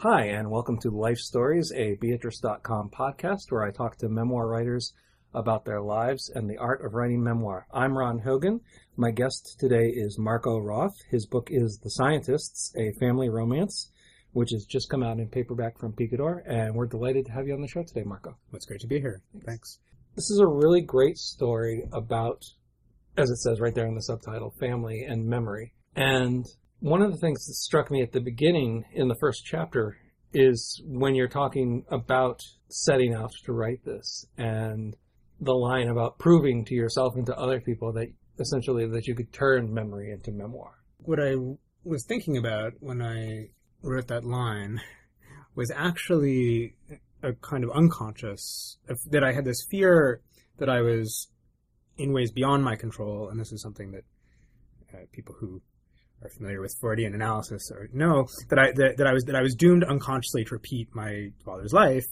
Hi, and welcome to Life Stories, a Beatrice.com podcast where I talk to memoir writers about their lives and the art of writing memoir. I'm Ron Hogan. My guest today is Marco Roth. His book is The Scientists, a family romance, which has just come out in paperback from Picador, and we're delighted to have you on the show today, Marco. It's great to be here. Thanks. This is a really great story about, as it says right there in the subtitle, family and memory. And one of the things that struck me at the beginning in the first chapter is when you're talking about setting out to write this and the line about proving to yourself and to other people that essentially that you could turn memory into memoir. What I was thinking about when I wrote that line was actually a kind of unconscious that I had this fear that I was in ways beyond my control, and this is something that uh, people who are familiar with Freudian analysis or know that I that, that I was that I was doomed unconsciously to repeat my father's life,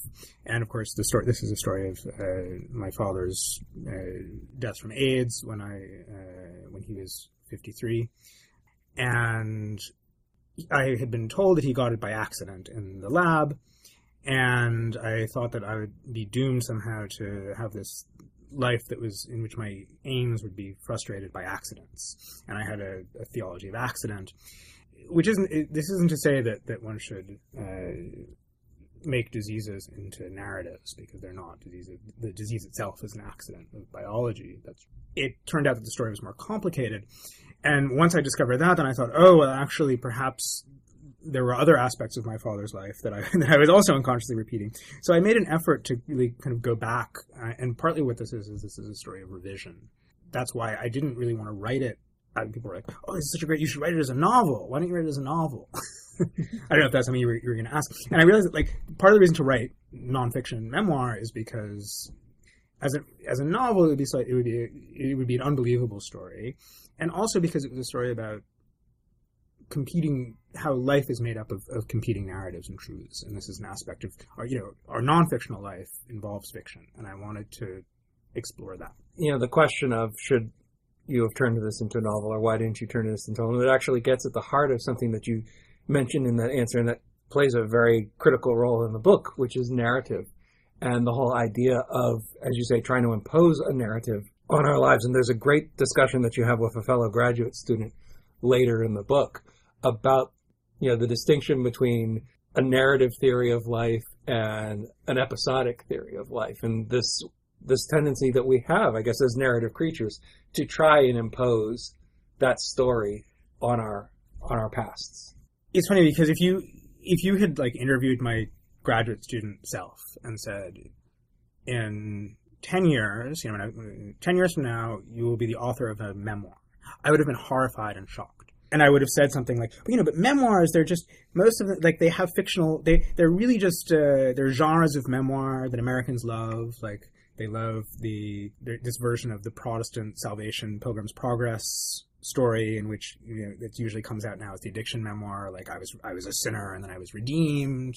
and of course the story. This is a story of uh, my father's uh, death from AIDS when I uh, when he was fifty three, and I had been told that he got it by accident in the lab, and I thought that I would be doomed somehow to have this life that was in which my aims would be frustrated by accidents, and I had a, a theology of accident, which isn't. This isn't to say that that one should. Uh, make diseases into narratives because they're not diseases. The disease itself is an accident of biology. That's it. Turned out that the story was more complicated, and once I discovered that, then I thought, oh, well, actually, perhaps there were other aspects of my father's life that I that I was also unconsciously repeating. So I made an effort to really kind of go back, uh, and partly what this is is this is a story of revision. That's why I didn't really want to write it. And people were like, "Oh, this is such a great! You should write it as a novel. Why don't you write it as a novel?" I don't know if that's something you were, were going to ask. And I realized that like part of the reason to write nonfiction memoir is because as a as a novel it would be it would be it would be an unbelievable story, and also because it was a story about competing how life is made up of, of competing narratives and truths and this is an aspect of our you know our non-fictional life involves fiction and i wanted to explore that You know, the question of should you have turned this into a novel or why didn't you turn this into a novel? It actually gets at the heart of something that you mentioned in that answer and that plays a very critical role in the book, which is narrative and the whole idea of, as you say, trying to impose a narrative on our lives. And there's a great discussion that you have with a fellow graduate student later in the book about you know the distinction between a narrative theory of life and an episodic theory of life. And this this tendency that we have i guess as narrative creatures to try and impose that story on our on our pasts. It's funny because if you if you had like interviewed my graduate student self and said in 10 years you know 10 years from now you will be the author of a memoir i would have been horrified and shocked and I would have said something like, you know, but memoirs, they're just most of them, like they have fictional, they they're really just uh, they're genres of memoir that Americans love. Like they love the this version of the Protestant Salvation Pilgrim's Progress story in which you know it usually comes out now as the addiction memoir like i was i was a sinner and then i was redeemed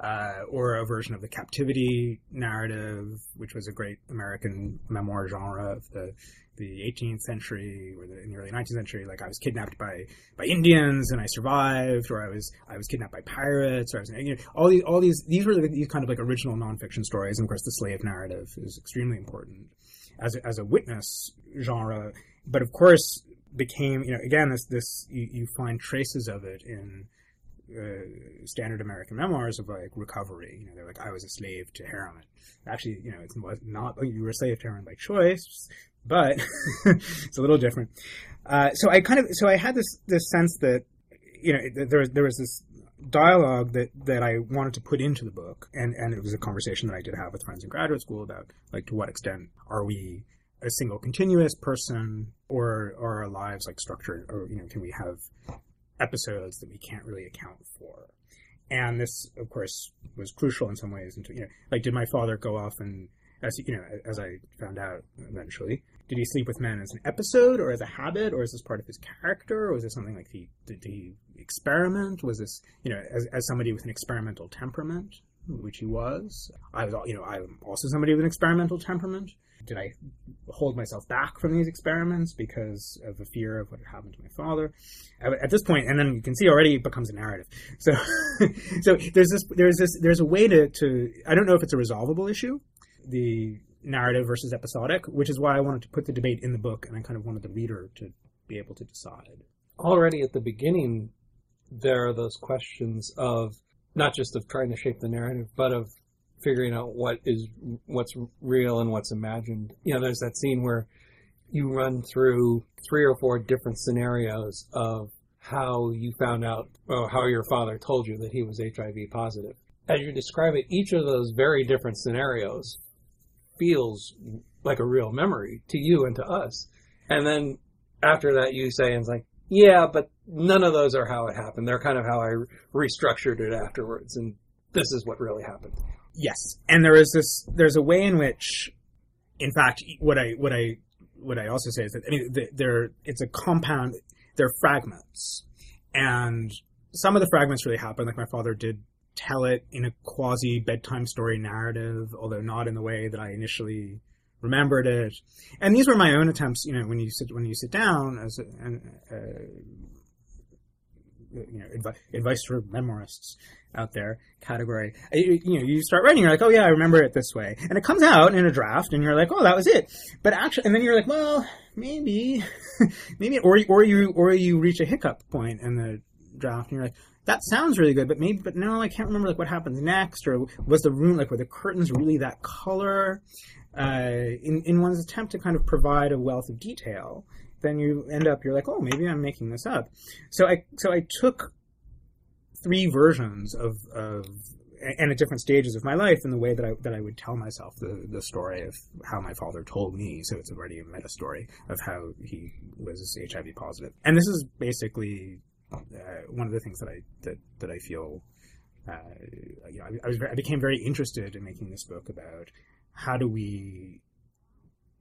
uh, or a version of the captivity narrative which was a great american memoir genre of the the 18th century or the, in the early 19th century. Like i was kidnapped by by indians and i survived or i was i was kidnapped by pirates or i was you know all these all these these were these kind of like original nonfiction stories. And of course the slave narrative is extremely important as a, as a witness genre. But of course became you know again this this you, you find traces of it in uh, standard American memoirs of like recovery. You know, they're like, I was a slave to heroin. Actually, you know, it's not like you were a slave to heroin by choice, but it's a little different. Uh, so I kind of, so I had this this sense that you know there was there was this dialogue that that I wanted to put into the book, and and it was a conversation that I did have with friends in graduate school about like to what extent are we a single continuous person or, are our lives like structured or you know can we have episodes that we can't really account for? And this of course was crucial in some ways into you know like did my father go off and as you know as i found out eventually did he sleep with men as an episode or as a habit or is this part of his character or was this something like he did he experiment? Was this you know as, as somebody with an experimental temperament which he was. I was, you know, I'm also somebody with an experimental temperament. Did I hold myself back from these experiments because of a fear of what had happened to my father? At this point, and then you can see already it becomes a narrative. So, so there's this, there's this, there's a way to, to, I don't know if it's a resolvable issue, the narrative versus episodic, which is why I wanted to put the debate in the book, and I kind of wanted the reader to be able to decide. Already at the beginning, there are those questions of not just of trying to shape the narrative, but of figuring out what is what's real and what's imagined. You know, there's that scene where you run through three or four different scenarios of how you found out, or how your father told you that he was HIV positive. As you describe it, each of those very different scenarios feels like a real memory to you and to us. And then after that, you say, and it's like, yeah, but none of those are how it happened. They're kind of how I restructured it afterwards. And this is what really happened. Yes, and there is this. There's a way in which, in fact, what I what I what I also say is that I mean, there it's a compound. They're fragments, and some of the fragments really happen. Like my father did tell it in a quasi bedtime story narrative, although not in the way that I initially remembered it. And these were my own attempts. You know, when you sit when you sit down as a, a, a you know advice, advice for memoirists out there category. Uh, you, you, know, you start writing, you're like, oh yeah, I remember it this way, and it comes out in a draft, and you're like, oh, that was it. But actually, and then you're like, well, maybe, maybe, or or you or you reach a hiccup point in the draft, and you're like. That sounds really good, but maybe, but no, I can't remember like what happens next, or was the room like were the curtains really that color? Uh, in in one's attempt to kind of provide a wealth of detail, then you end up you're like, oh, maybe I'm making this up. So I so I took three versions of of and at different stages of my life in the way that I that I would tell myself the the story of how my father told me. So it's already a meta story of how he was HIV positive. And this is basically uh, one of the things that I that that I feel. Uh, you know, I, I was I became very interested in making this book about how do we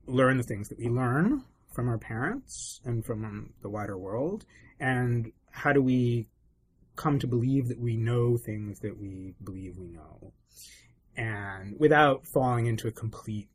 learn the things that we learn from our parents and from the wider world, and how do we come to believe that we know things that we believe we know, and without falling into a complete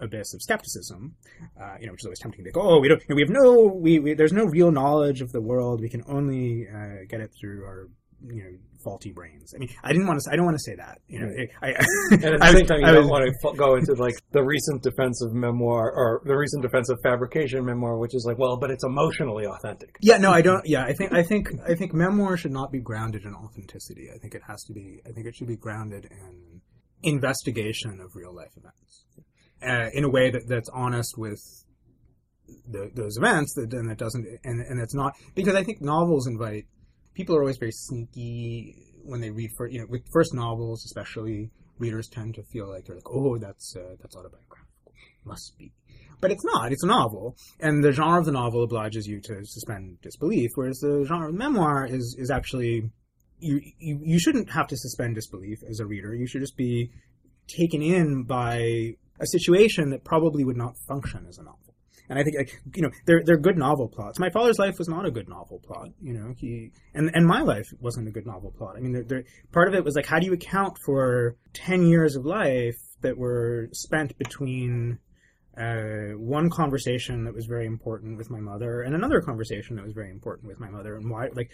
abyss of skepticism, uh, you know, which is always tempting to go, oh, we don't, we have no, we, we, there's no real knowledge of the world. We can only uh, get it through our you know faulty brains. I mean, I didn't want to. I don't want to say that. You know, I, I, and at the same time, you I don't was, want to go into like the recent defense of memoir or the recent defense of fabrication memoir, which is like, well, but it's emotionally authentic. Yeah, no, I don't. Yeah, I think I think I think memoir should not be grounded in authenticity. I think it has to be. I think it should be grounded in investigation of real life events uh, in a way that that's honest with the, those events that and that doesn't and and it's not because I think novels invite people are always very sneaky when they read for you know with first novels especially readers tend to feel like they're like oh that's uh, that's autobiographical. Must be. But it's not. It's a novel. And the genre of the novel obliges you to suspend disbelief whereas the genre of memoir is is actually you, you you shouldn't have to suspend disbelief as a reader. You should just be taken in by a situation that probably would not function as a novel and I think, like, you know, they're they're good novel plots. My father's life was not a good novel plot. You know, he and and my life wasn't a good novel plot. I mean, they're, they're, part of it was like, how do you account for ten years of life that were spent between uh, one conversation that was very important with my mother and another conversation that was very important with my mother, and why, like,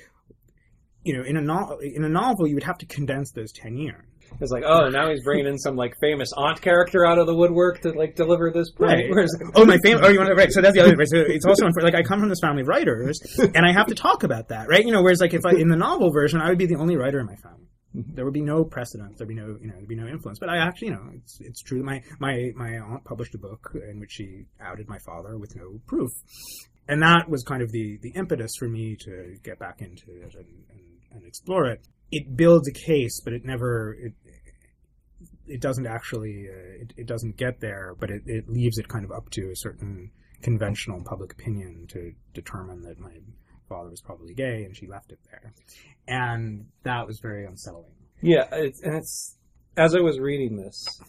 you know, in a no- in a novel, you would have to condense those ten years. It's like, oh, now he's bringing in some like famous aunt character out of the woodwork to like deliver this point. Right. oh, my famous. Oh, you want to right? So that's the other. Right. So it's also like I come from this family of writers, and I have to talk about that, right? You know, whereas like if I in the novel version, I would be the only writer in my family. Mm-hmm. There would be no precedent. There'd be no, you know, there'd be no influence. But I actually, you know, it's it's true. My my my aunt published a book in which she outed my father with no proof, and that was kind of the the impetus for me to get back into it and, and, explore it. It builds a case, but it never it, it doesn't actually uh, it, it, doesn't get there, but it, it leaves it kind of up to a certain conventional public opinion to determine that my father was probably gay, and she left it there, and that was very unsettling. Yeah, it's, and it's as I was reading this,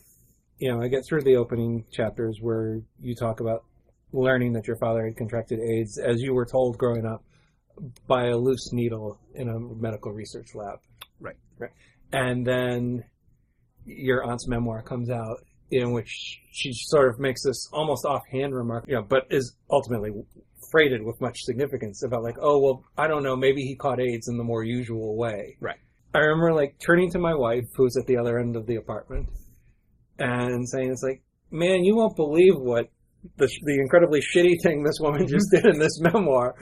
you know, I get through the opening chapters where you talk about learning that your father had contracted AIDS, as you were told growing up, by a loose needle in a medical research lab. Right. Right. And then your aunt's memoir comes out, in which she sort of makes this almost offhand remark, you know, but is ultimately freighted with much significance about like, oh well, I don't know, maybe he caught AIDS in the more usual way. Right. I remember like turning to my wife, who's at the other end of the apartment, and saying, "It's like, man, you won't believe what the the incredibly shitty thing this woman just did in this memoir."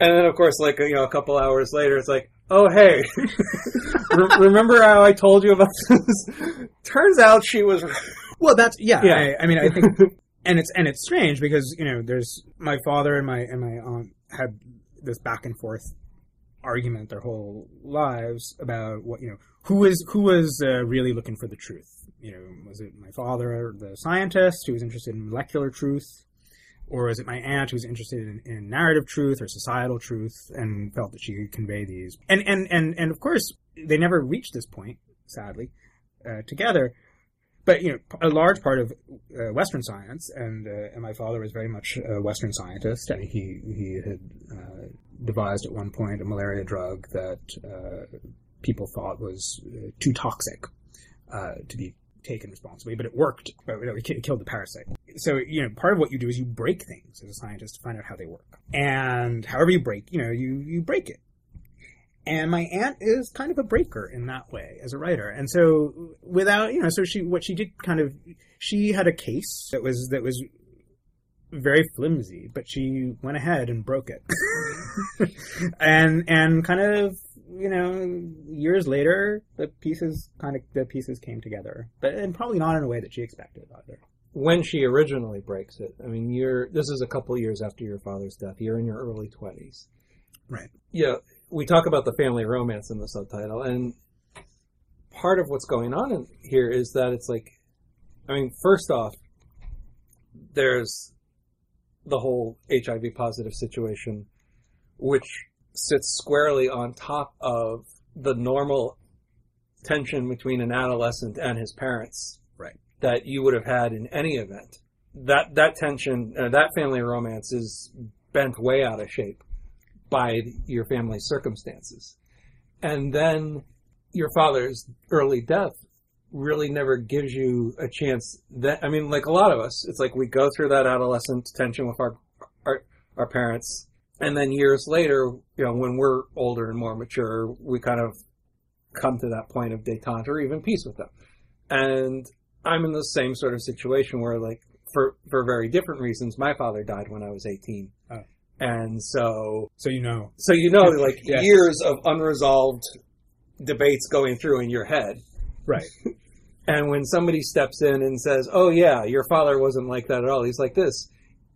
And then, of course, like you know, a couple hours later, it's like, "Oh hey, Re- remember how I told you about this?" Turns out she was. Well, that's yeah. Yeah. I, I mean, I think, and it's and it's strange because you know, there's my father and my and my aunt had this back and forth argument their whole lives about what you know who was who was uh, really looking for the truth. You know, was it my father, the scientist, who was interested in molecular truth, or was it my aunt who was interested in, in narrative truth or societal truth and felt that she could convey these? And and and and of course, they never reached this point, sadly, uh, together but you know, a large part of uh, Western science, and uh, and my father was very much a Western scientist. And he he had uh, devised at one point a malaria drug that uh, people thought was uh, too toxic to be taken responsibly, but it worked. But you know, it it killed the parasite. So you know, part of what you do is you break things as a scientist to find out how they work. And however you break, you know, you you break it. And my aunt is kind of a breaker in that way as a writer. And so without, you know, so she, what she did kind of, she had a case that was, that was very flimsy, but she went ahead and broke it. and, and kind of, you know, years later, the pieces kind of, the pieces came together, but, and probably not in a way that she expected either. When she originally breaks it, I mean, you're. This is a couple years after your father's death. You're in your early twenties. Right. Yeah, we talk about the family romance in the subtitle, and part of what's going on in here is that it's like, I mean, first off, there's the whole HIV positive situation, which sits squarely on top of the normal tension between an adolescent and his parents, Right. That you would have had in any event. That that tension, uh, that family romance, is bent way out of shape by your family circumstances. And then your father's early death really never gives you a chance that I mean like a lot of us it's like we go through that adolescent tension with our our, our parents and then years later you know when we're older and more mature we kind of come to that point of detente or even peace with them and I'm in the same sort of situation where like for for very different reasons my father died when I was 18 Oh. and so So you know. so you know, like Yes. years of unresolved debates going through in your head. Right. And when somebody steps in and says, "Oh yeah, your father wasn't like that at all," he's like this.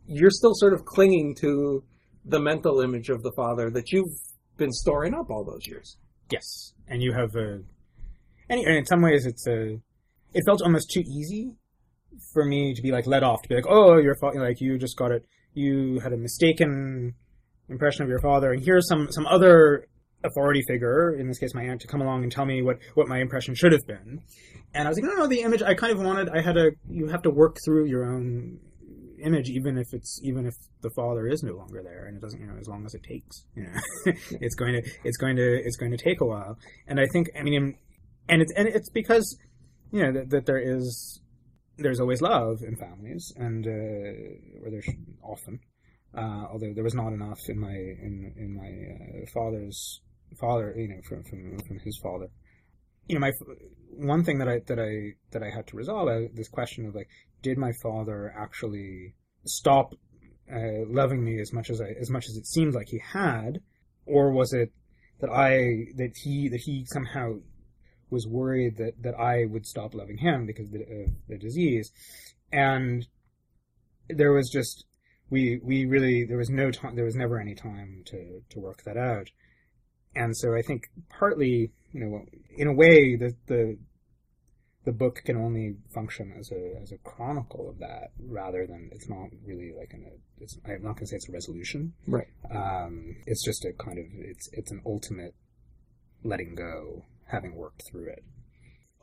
You're still sort of clinging to the mental image of the father that you've been storing up all those years. Yes, and you have a, and in some ways it's a, it felt almost too easy for me to be like let off to be like, oh, your father, like you just got it, you had a mistaken impression of your father, and here's some some other authority figure, in this case my aunt, to come along and tell me what what my impression should have been, and I was like, no, no, the image I kind of wanted, I had a, you have to work through your own image even if it's even if the father is no longer there and it doesn't you know as long as it takes you know it's going to it's going to it's going to take a while. And i think i mean and it's and it's because you know that, that there is there's always love in families and uh or there's often uh although there was not enough in my in in my uh, father's father you know from from from his father. You know my one thing that i that i that i had to resolve uh, this question of like did my father actually stop uh, loving me as much as I, as much as it seemed like he had, or was it that I that he that he somehow was worried that that I would stop loving him because of the, of the disease, and there was just we we really there was no time there was never any time to to work that out, and so I think partly you know in a way the the the book can only function as a as a chronicle of that rather than it's not really like an it's I'm not going to say it's a resolution. Right. Um, it's just a kind of it's it's an ultimate letting go, having worked through it.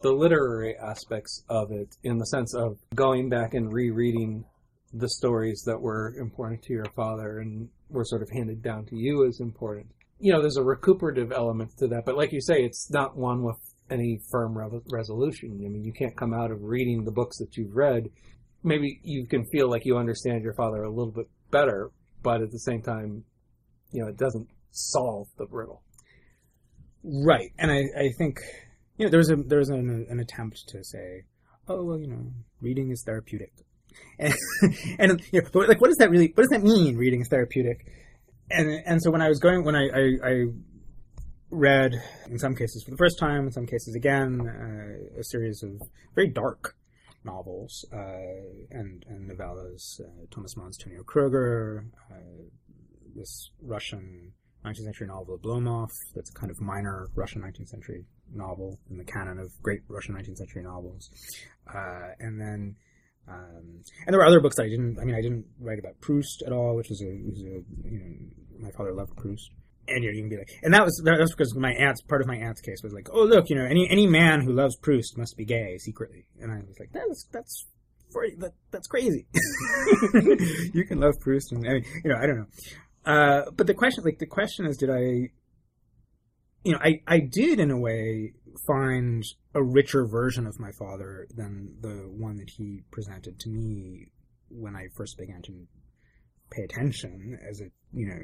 The literary aspects of it, in the sense of going back and rereading the stories that were important to your father and were sort of handed down to you as important. You know, there's a recuperative element to that, but like you say, it's not one with any firm re- resolution. I mean, you can't come out of reading the books that you've read. Maybe you can feel like you understand your father a little bit better, but at the same time, you know, it doesn't solve the riddle. Right, and I, I think you know there was a there was an, an attempt to say, oh well, you know, reading is therapeutic, and, and you know, like what does that really what does that mean? Reading is therapeutic, and and so when I was going when I I, I read in some cases for the first time, in some cases again, uh, a series of very dark novels uh, and and novellas. Uh, Thomas Mann's Tonio Kröger, uh, this Russian 19th century novel Oblomov. That's a kind of minor Russian 19th century novel in the canon of great Russian 19th century novels. Uh, and then, um, and there were other books that I didn't. I mean, I didn't write about Proust at all, which was a, a you know, my father loved Proust. And you, can be like, and that was that was because my aunt's part of my aunt's case was like, oh look, you know, any any man who loves Proust must be gay secretly. And I was like, that's that's that, that's crazy. you can love Proust, and I mean, you know, I don't know. Uh, but the question, like the question is, did I, you know, I, I did in a way find a richer version of my father than the one that he presented to me when I first began to pay attention as a, you know,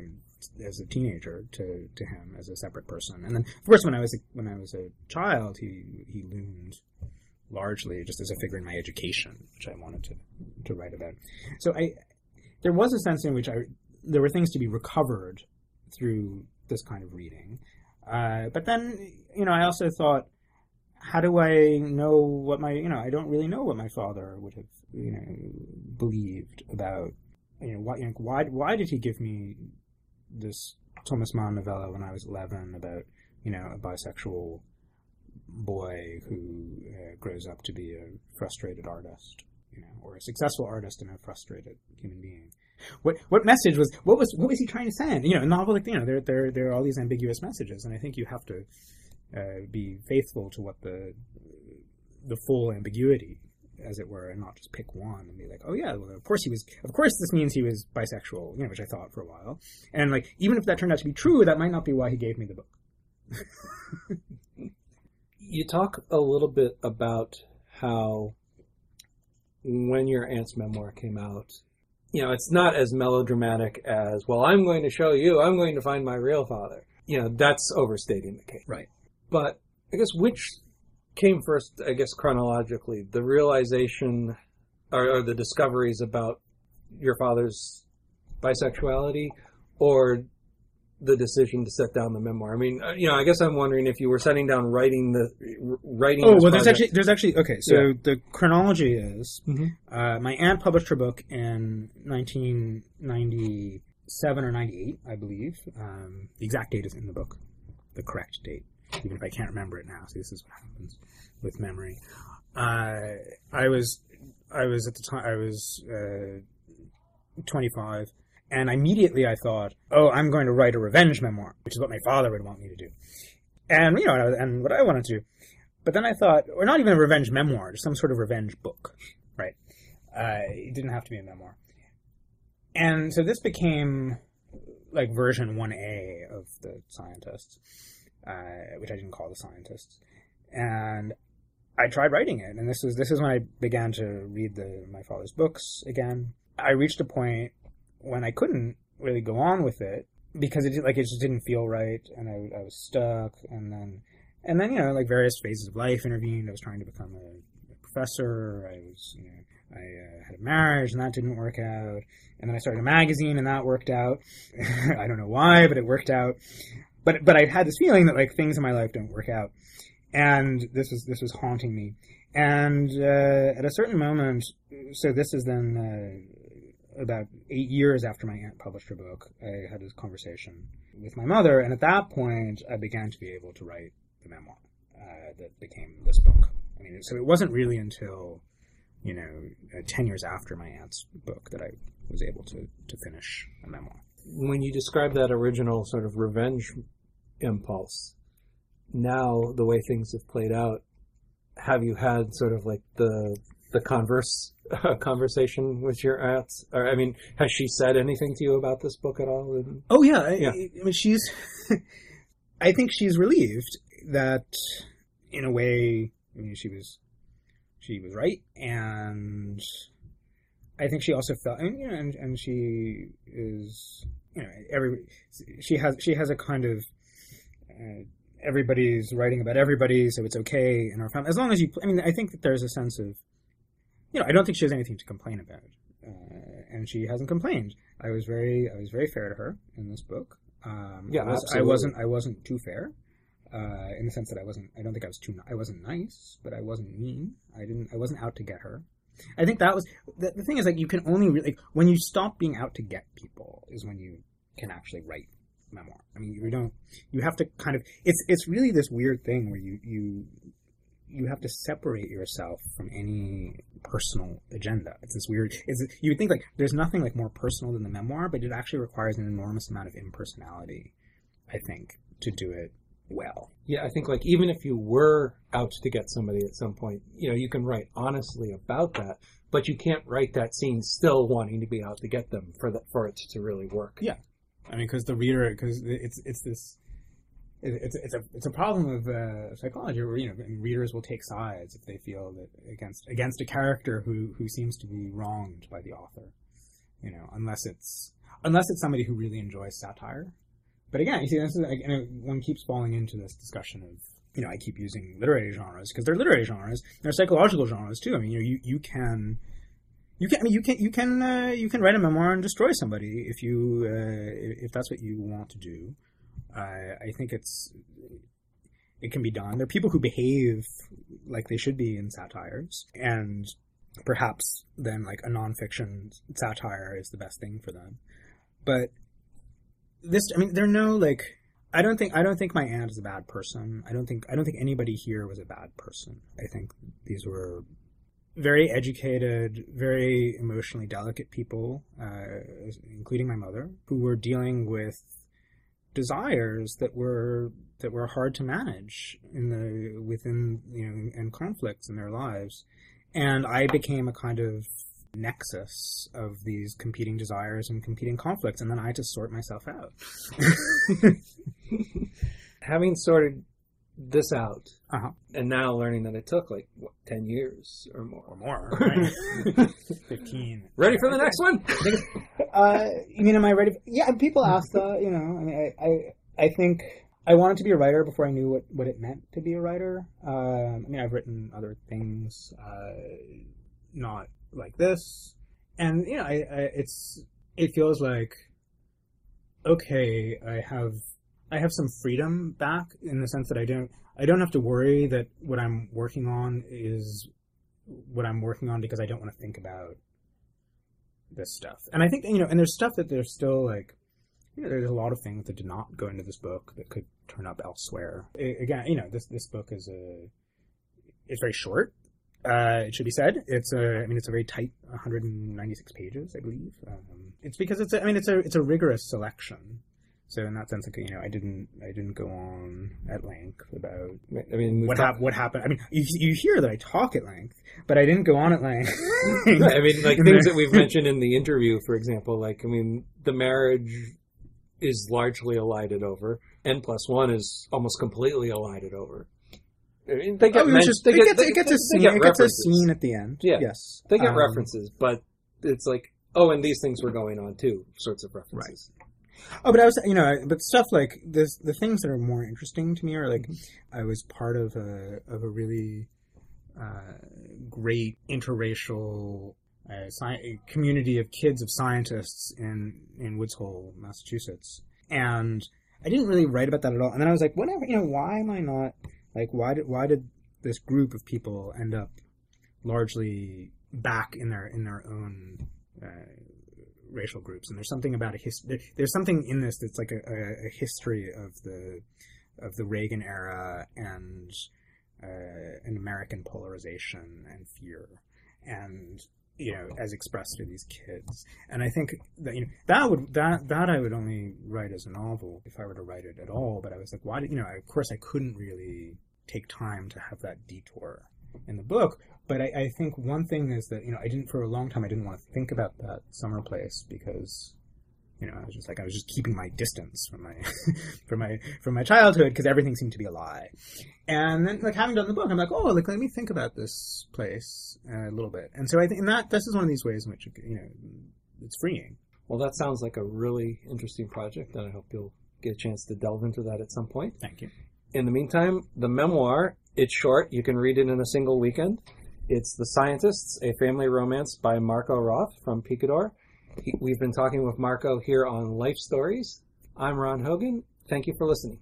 as a teenager to, to him as a separate person. And then, of course, when I was a, when I was a child, he he loomed largely just as a figure in my education, which I wanted to to write about. So I there was a sense in which I there were things to be recovered through this kind of reading. Uh, but then, you know, I also thought, how do I know what my, you know, I don't really know what my father would have, you know, believed about, you know, why, you know, why, why did he give me this Thomas Mann novella when I was 11 about, you know, a bisexual boy who uh, grows up to be a frustrated artist, you know, or a successful artist and a frustrated human being. What what message was what was what was he trying to send? You know, a novel like you know there there there are all these ambiguous messages, and I think you have to uh, be faithful to what the the full ambiguity, as it were, and not just pick one and be like, oh yeah, well of course he was, of course this means he was bisexual, you know, which I thought for a while, and like even if that turned out to be true, that might not be why he gave me the book. you talk a little bit about how when your aunt's memoir came out you know, it's not as melodramatic as, well, I'm going to show you, I'm going to find my real father. You know, that's overstating the case. Right. But I guess which came first, I guess, chronologically? The realization or, or the discoveries about your father's bisexuality or the decision to set down the memoir? I mean, uh, you know, I guess I'm wondering if you were setting down writing the writing. Oh well, there's actually there's actually okay. So yeah. the chronology is mm-hmm. uh, my aunt published her book in 1997 or 98, I believe. Um, the exact date is in the book, the correct date, even if I can't remember it now. So this is what happens with memory. Uh, I was I was at the time I was uh, 25 and immediately I thought, oh, I'm going to write a revenge memoir, which is what my father would want me to do. And, you know, and what I wanted to do. But then I thought, or not even a revenge memoir, just some sort of revenge book, right? Uh, it didn't have to be a memoir. And so this became like version 1A of the scientists, uh, which I didn't call the scientists. And I tried writing it, and this was this is when I began to read the my father's books again. I reached a point when I couldn't really go on with it because it like it just didn't feel right, and I, I was stuck, and then and then you know like various phases of life intervened. I was trying to become a, a professor. I was you know I uh, had a marriage and that didn't work out, and then I started a magazine and that worked out. I don't know why, but it worked out. But but I had this feeling that like things in my life don't work out, and this was this was haunting me. And uh, at a certain moment, so this is then uh, about eight years after my aunt published her book, I had this conversation with my mother, and at that point, I began to be able to write the memoir uh, that became this book. I mean, so it wasn't really until you know uh, ten years after my aunt's book that I was able to to finish a memoir. When you describe that original sort of revenge impulse, now the way things have played out, have you had sort of like the the converse uh, conversation with your aunt? Or, I mean, has she said anything to you about this book at all? Oh yeah, yeah. I, I mean, she's. I think she's relieved that in a way, I mean, she was she was right, and I think she also felt, and you know, and, and she is, you know, every she has she has a kind of uh, everybody's writing about everybody, so it's okay in our family as long as you. I mean, I think that there's a sense of, you know, I don't think she has anything to complain about, uh, and she hasn't complained. I was very I was very fair to her in this book. Um, Yeah, I, was, I wasn't, I wasn't too fair. Uh, in the sense that I wasn't, I don't think I was too, I wasn't nice, but I wasn't mean. I didn't, I wasn't out to get her. I think that was the, the thing is like you can only really like when you stop being out to get people is when you can actually write memoir. I mean, you don't. You have to kind of. It's it's really this weird thing where you you you have to separate yourself from any personal agenda. It's this weird. It's you would think like there's nothing like more personal than the memoir, but it actually requires an enormous amount of impersonality. I think to do it well. Yeah, I think like even if you were out to get somebody at some point, you know, you can write honestly about that, but you can't write that scene still wanting to be out to get them for that for it to really work. Yeah. I mean, because the reader, because it's it's this, it, it's it's a it's a problem of uh, psychology where you know readers will take sides if they feel that against against a character who who seems to be wronged by the author, you know, unless it's unless it's somebody who really enjoys satire. But again, you see, this is one keeps falling into this discussion of you know I keep using literary genres because they're literary genres. They're psychological genres too. I mean, you know, you you can you can, I mean, you can, you can, uh, you can write a memoir and destroy somebody if you, uh, if that's what you want to do. I I think it's, it can be done. There are people who behave like they should be in satires, and perhaps then like a nonfiction satire is the best thing for them. But this, I mean, there are no like, I don't think, I don't think my aunt is a bad person. I don't think, I don't think anybody here was a bad person. I think these were very educated, very emotionally delicate people, uh, including my mother, who were dealing with desires that were that were hard to manage in the within you know and conflicts in their lives, and I became a kind of nexus of these competing desires and competing conflicts, and then I had to sort myself out. Having sorted this out Uh-huh. and now learning that it took like what, 10 years or more. Or more, right? fifteen. Ready for the next one? Uh, you mean, am I ready? Yeah, people ask that. You know, I mean, I, I, I think I wanted to be a writer before I knew what, what it meant to be a writer. Um, I mean, I've written other things, uh, not like this, and you know, I, I, it's it feels like okay, I have I have some freedom back in the sense that I don't I don't have to worry that what I'm working on is what I'm working on because I don't want to think about this stuff. And I think you know, and there's stuff that there's still like, you know, there's a lot of things that did not go into this book that could turn up elsewhere. I- again, you know, this this book is a, it's very short. Uh, it should be said. It's a, I mean, it's a very tight 196 pages, I believe. Um, it's because it's, a, I mean, it's a, it's a rigorous selection. So in that sense, like, you know, I didn't, I didn't go on at length about I mean, what happened. What happened? I mean, you, you hear that I talk at length, but I didn't go on at length. I mean, like things that we've mentioned in the interview, for example, like, I mean, the marriage is largely elided over. N plus one is almost completely elided over. They get Oh, men- just- they it get- gets, they- it gets they- a they scene. get a scene at the end. Yeah. Yes, They get Um, references, but it's like, oh, and these things were going on too, sorts of references. Right. Oh, but I was, you know, but stuff like this, the things that are more interesting to me are like, I was part of a of a really uh, great interracial uh, sci- community of kids of scientists in in Woods Hole, Massachusetts, and I didn't really write about that at all. And then I was like, whatever, you know, why am I not like, why did why did this group of people end up largely back in their in their own uh, racial groups, and there's something about a history. There's something in this that's like a, a, a history of the of the Reagan era and uh, an American polarization and fear, and you know, as expressed through these kids. And I think that you know that would that that I would only write as a novel if I were to write it at all. But I was like, why? Did, you know, of course I couldn't really take time to have that detour in the book. But I, I think one thing is that you know I didn't for a long time I didn't want to think about that summer place because You know, I was just like I was just keeping my distance from my from my from my childhood because everything seemed to be a lie. And then, like having done the book, I'm like, oh, like let me think about this place uh, a little bit. And so I think, that this is one of these ways in which you know it's freeing. Well, that sounds like a really interesting project, and I hope you'll get a chance to delve into that at some point. Thank you. In the meantime, the memoir, it's short. You can read it in a single weekend. It's The Scientists, a Family Romance by Marco Roth from Picador. We've been talking with Marco here on Life Stories. I'm Ron Hogan. Thank you for listening.